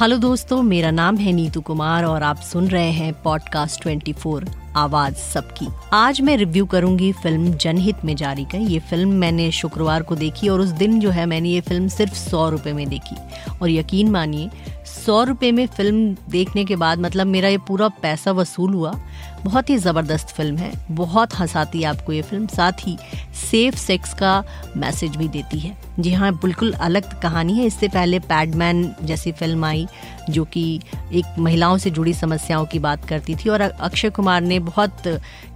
Hello दोस्तों, मेरा नाम है नीतू कुमार और आप सुन रहे हैं पॉडकास्ट 24 आवाज़ सबकी। आज मैं रिव्यू करूँगी फ़िल्म जनहित में जारी का। ये फ़िल्म मैंने शुक्रवार को देखी और उस दिन जो है मैंने ये फ़िल्म सिर्फ़ सौ रुपए में देखी। और यकीन मानिए, सौ रुपये में फ़िल्म देखने के बाद मतलब मेरा ये पूरा पैसा वसूल हुआ। बहुत ही ज़बरदस्त फ़िल्म है, बहुत हंसाती है आपको ये फ़िल्म। साथ ही सेफ़ सेक्स का मैसेज भी देती है। जी हाँ बिल्कुल अलग कहानी है। इससे पहले पैडमैन जैसी फ़िल्म आई, जो कि एक महिलाओं से जुड़ी समस्याओं की बात करती थी, और अक्षय कुमार ने बहुत,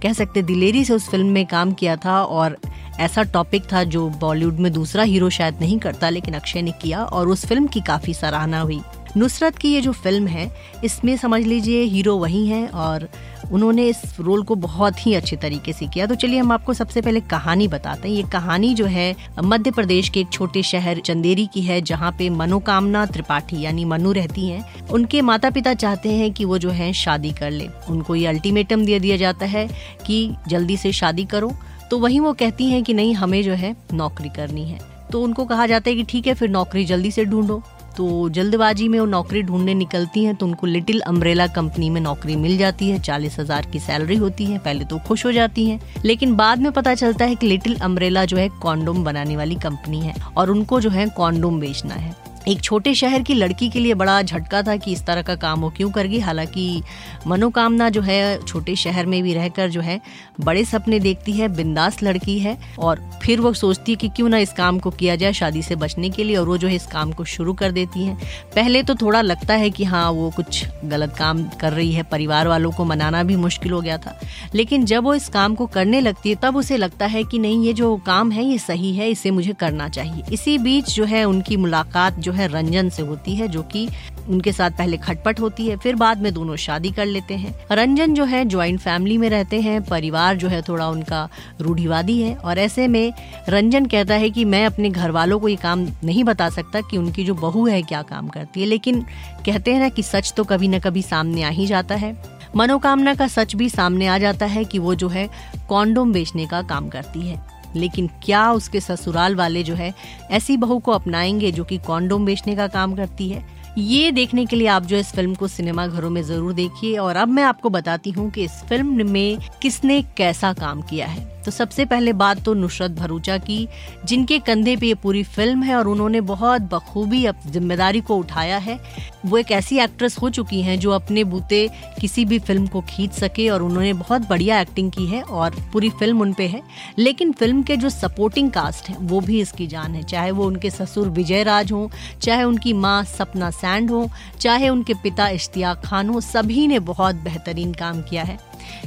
कह सकते दिलेरी से उस फ़िल्म में काम किया था, और ऐसा टॉपिक था जो बॉलीवुड में दूसरा हीरो शायद नहीं करता, लेकिन अक्षय ने किया, और उस फ़िल्म की काफ़ी सराहना हुई। नुसरत की ये जो फ़िल्म है, इसमें समझ लीजिए हीरो वही हैं और उन्होंने इस रोल को बहुत ही अच्छे तरीके से किया। तो चलिए हम आपको सबसे पहले कहानी बताते हैं। ये कहानी जो है, मध्य प्रदेश के एक छोटे शहर चंदेरी की है, जहाँ पे मनोकामना त्रिपाठी यानी मनु रहती हैं। उनके माता पिता चाहते हैं कि वो जो है, शादी कर ले। उनको ये अल्टीमेटम दे दिया जाता है कि जल्दी से शादी करो। तो वही वो कहती हैं कि नहीं, हमें जो है नौकरी करनी है। तो उनको कहा जाता है कि ठीक है, फिर नौकरी जल्दी से ढूंढो। तो जल्दबाजी में वो नौकरी ढूँढने निकलती हैं तो उनको लिटिल अम्ब्रेला कंपनी में नौकरी मिल जाती है, चालीस हज़ार की सैलरी होती है, पहले तो खुश हो जाती हैं। लेकिन बाद में पता चलता है कि लिटिल अम्ब्रेला जो है कॉन्डोम बनाने वाली कंपनी है और उनको जो है कॉन्डोम बेचना है। एक छोटे शहर की लड़की के लिए बड़ा झटका था कि इस तरह का काम वो क्यों कर गई। हालाँकि मनोकामना जो है, छोटे शहर में भी रहकर जो है, बड़े सपने देखती है, बिंदास लड़की है और फिर वो सोचती है कि क्यों ना इस काम को किया जाए शादी से बचने के लिए और वो जो है इस काम को शुरू कर देती है। पहले तो थोड़ा लगता है कि हाँ वो कुछ गलत काम कर रही है, परिवार वालों को मनाना भी मुश्किल हो गया था। लेकिन जब वो इस काम को करने लगती है, तब उसे लगता है कि नहीं, ये जो काम है, ये सही है, इसे मुझे करना चाहिए। इसी बीच जो है, उनकी मुलाकात जो है रंजन से होती है, जो कि उनके साथ पहले खटपट होती है, फिर बाद में दोनों शादी कर लेते हैं। रंजन जो है ज्वाइंट फैमिली में रहते हैं, परिवार जो है थोड़ा उनका रूढ़िवादी है, और ऐसे में रंजन कहता है कि मैं अपने घर वालों को ये काम नहीं बता सकता कि उनकी जो बहू है क्या काम करती है, लेकिन कहते हैं ना कि सच तो कभी ना कभी सामने आ ही जाता है। मनोकामना का सच भी सामने आ जाता है कि वो जो है कॉन्डोम बेचने का काम करती है। लेकिन क्या उसके ससुराल वाले जो है, ऐसी बहू को अपनाएँगे जो कि कॉन्डोम बेचने का काम करती है? ये देखने के लिए आप जो इस फ़िल्म को सिनेमा घरों में ज़रूर देखिए। और अब मैं आपको बताती हूँ कि इस फ़िल्म में किसने कैसा काम किया है। तो सबसे पहले बात तो नुसरत भरूचा की, जिनके कंधे पे ये पूरी फ़िल्म है और उन्होंने बहुत बखूबी ज़िम्मेदारी को उठाया है, वो एक ऐसी एक्ट्रेस हो चुकी हैं जो अपने बूते किसी भी फ़िल्म को खींच सके और उन्होंने बहुत बढ़िया एक्टिंग की है और पूरी फ़िल्म उन पे है। लेकिन फ़िल्म के जो सपोर्टिंग कास्ट है, वो भी इसकी जान है। चाहे वो उनके ससुर विजय राज हो, चाहे उनकी माँ सपना सैंड हो, चाहे उनके पिता इश्तियाक खान हो, सभी ने बहुत बेहतरीन काम किया है।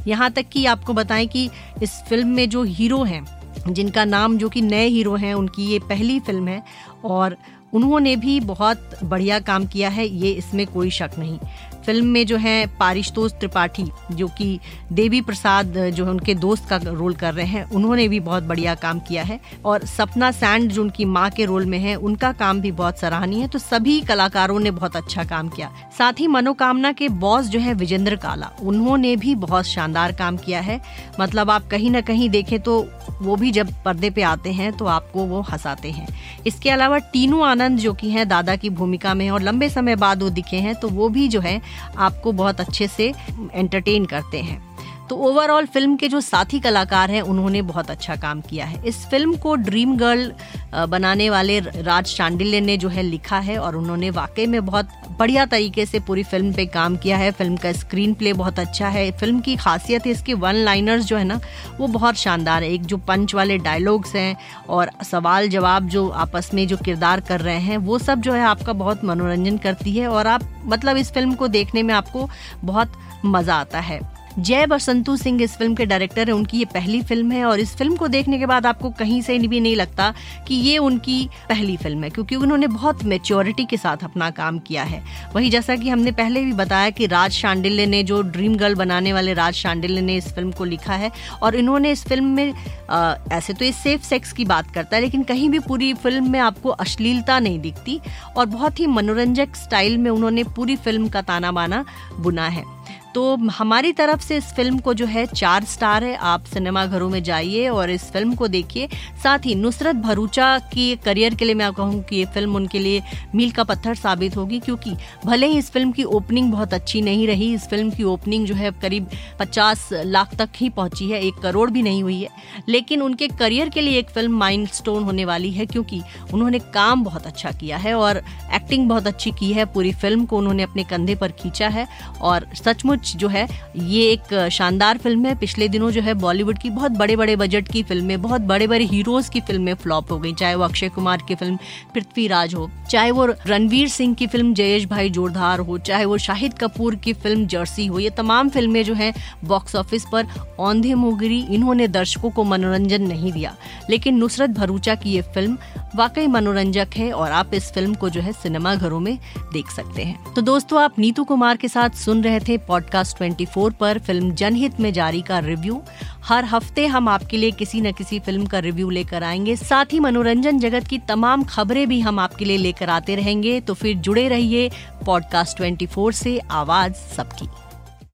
यहाँ तक कि आपको बताएँ कि इस फ़िल्म में जो हीरो हैं, जिनका नाम जो कि नए हीरो हैं, उनकी ये पहली फ़िल्म है और उन्होंने भी बहुत बढ़िया काम किया है, ये इसमें कोई शक नहीं। फ़िल्म में जो है पारिशतोष त्रिपाठी, जो कि देवी प्रसाद, जो है उनके दोस्त का रोल कर रहे हैं, उन्होंने भी बहुत बढ़िया काम किया है। और सपना सैंड, जो उनकी माँ के रोल में है, उनका काम भी बहुत सराहनीय है। तो सभी कलाकारों ने बहुत अच्छा काम किया। साथ ही मनोकामना के बॉस जो है विजेंद्र काला, उन्होंने भी बहुत शानदार काम किया है। मतलब आप कहीं ना कहीं देखें तो वो भी जब पर्दे पे आते हैं तो आपको वो हंसाते हैं। इसके अलावा टीनू आनंद, जो कि हैं दादा की भूमिका में और लंबे समय बाद वो दिखे हैं तो वो भी जो है आपको बहुत अच्छे से एंटरटेन करते हैं। तो ओवरऑल फ़िल्म के जो साथी कलाकार हैं, उन्होंने बहुत अच्छा काम किया है। इस फ़िल्म को ड्रीम गर्ल बनाने वाले राज चांडिल्य ने जो है लिखा है और उन्होंने वाकई में बहुत बढ़िया तरीके से पूरी फ़िल्म पे काम किया है। फ़िल्म का स्क्रीन प्ले बहुत अच्छा है। फ़िल्म की खासियत है, इसके वन लाइनर्स जो है ना, वो बहुत शानदार है। एक जो पंच वाले डायलॉग्स हैं और सवाल जवाब जो आपस में जो किरदार कर रहे हैं, वो सब जो है आपका बहुत मनोरंजन करती है और आप मतलब इस फ़िल्म को देखने में आपको बहुत मज़ा आता है। जय बसंतु सिंह इस फ़िल्म के डायरेक्टर हैं। उनकी ये पहली फ़िल्म है और इस फ़िल्म को देखने के बाद आपको कहीं से भी नहीं लगता कि ये उनकी पहली फ़िल्म है क्योंकि उन्होंने बहुत मेच्योरिटी के साथ अपना काम किया है। वही जैसा कि हमने पहले भी बताया कि राज शांडिल्य ने जो ड्रीम गर्ल बनाने वाले राज शांडिल्य ने इस फ़िल्म को लिखा है और इन्होंने इस फ़िल्म में आ, ऐसे तो ये सेफ़ सेक्स की बात करता है लेकिन कहीं भी पूरी फ़िल्म में आपको अश्लीलता नहीं दिखती और बहुत ही मनोरंजक स्टाइल में उन्होंने पूरी फ़िल्म का ताना बाना बुना है। तो हमारी तरफ़ से इस फ़िल्म को जो है चार स्टार है। आप सिनेमा घरों में जाइए और इस फ़िल्म को देखिए। साथ ही नुसरत भरूचा की करियर के लिए मैं कहूँ कि ये फ़िल्म उनके लिए मील का पत्थर साबित होगी, क्योंकि भले ही इस फ़िल्म की ओपनिंग बहुत अच्छी नहीं रही, इस फ़िल्म की ओपनिंग जो है करीब पचास लाख तक ही पहुँची है, एक करोड़ भी नहीं हुई है। लेकिन उनके करियर के लिए एक फ़िल्म माइंड होने वाली है, क्योंकि उन्होंने काम बहुत अच्छा किया है और एक्टिंग बहुत अच्छी की है, पूरी फ़िल्म को उन्होंने अपने कंधे पर खींचा है और सचमुच जो है, ये एक शानदार फ़िल्म है। पिछले दिनों जो है, बॉलीवुड की बहुत बड़े बड़े बजट की फ़िल्में, बहुत बड़े बड़े हीरोज की फ़िल्में फ्लॉप हो गई, चाहे वो अक्षय कुमार की फ़िल्म पृथ्वीराज हो। चाहे वो रणवीर सिंह की फ़िल्म जयेश भाई जोरदार हो, चाहे वो शाहिद कपूर की फ़िल्म जर्सी हो, ये तमाम फ़िल्में जो है बॉक्स ऑफ़िस पर, औंधे मुगरी, इन्होंने दर्शकों को मनोरंजन नहीं दिया। लेकिन नुसरत भरूचा की ये फ़िल्म वाकई मनोरंजक है और आप इस फ़िल्म को जो है सिनेमा घरों में देख सकते हैं। तो दोस्तों, आप नीतू कुमार के साथ सुन रहे थे पॉडकास्ट 24 पर फ़िल्म जनहित में जारी का रिव्यू हर हफ़्ते हम आपके लिए किसी न किसी फ़िल्म का रिव्यू लेकर आएँगे। साथ ही मनोरंजन जगत की तमाम खबरें भी हम आपके लिए लेकर आते रहेंगे। तो फिर जुड़े रहिए पॉडकास्ट 24 से। आवाज़ सबकी।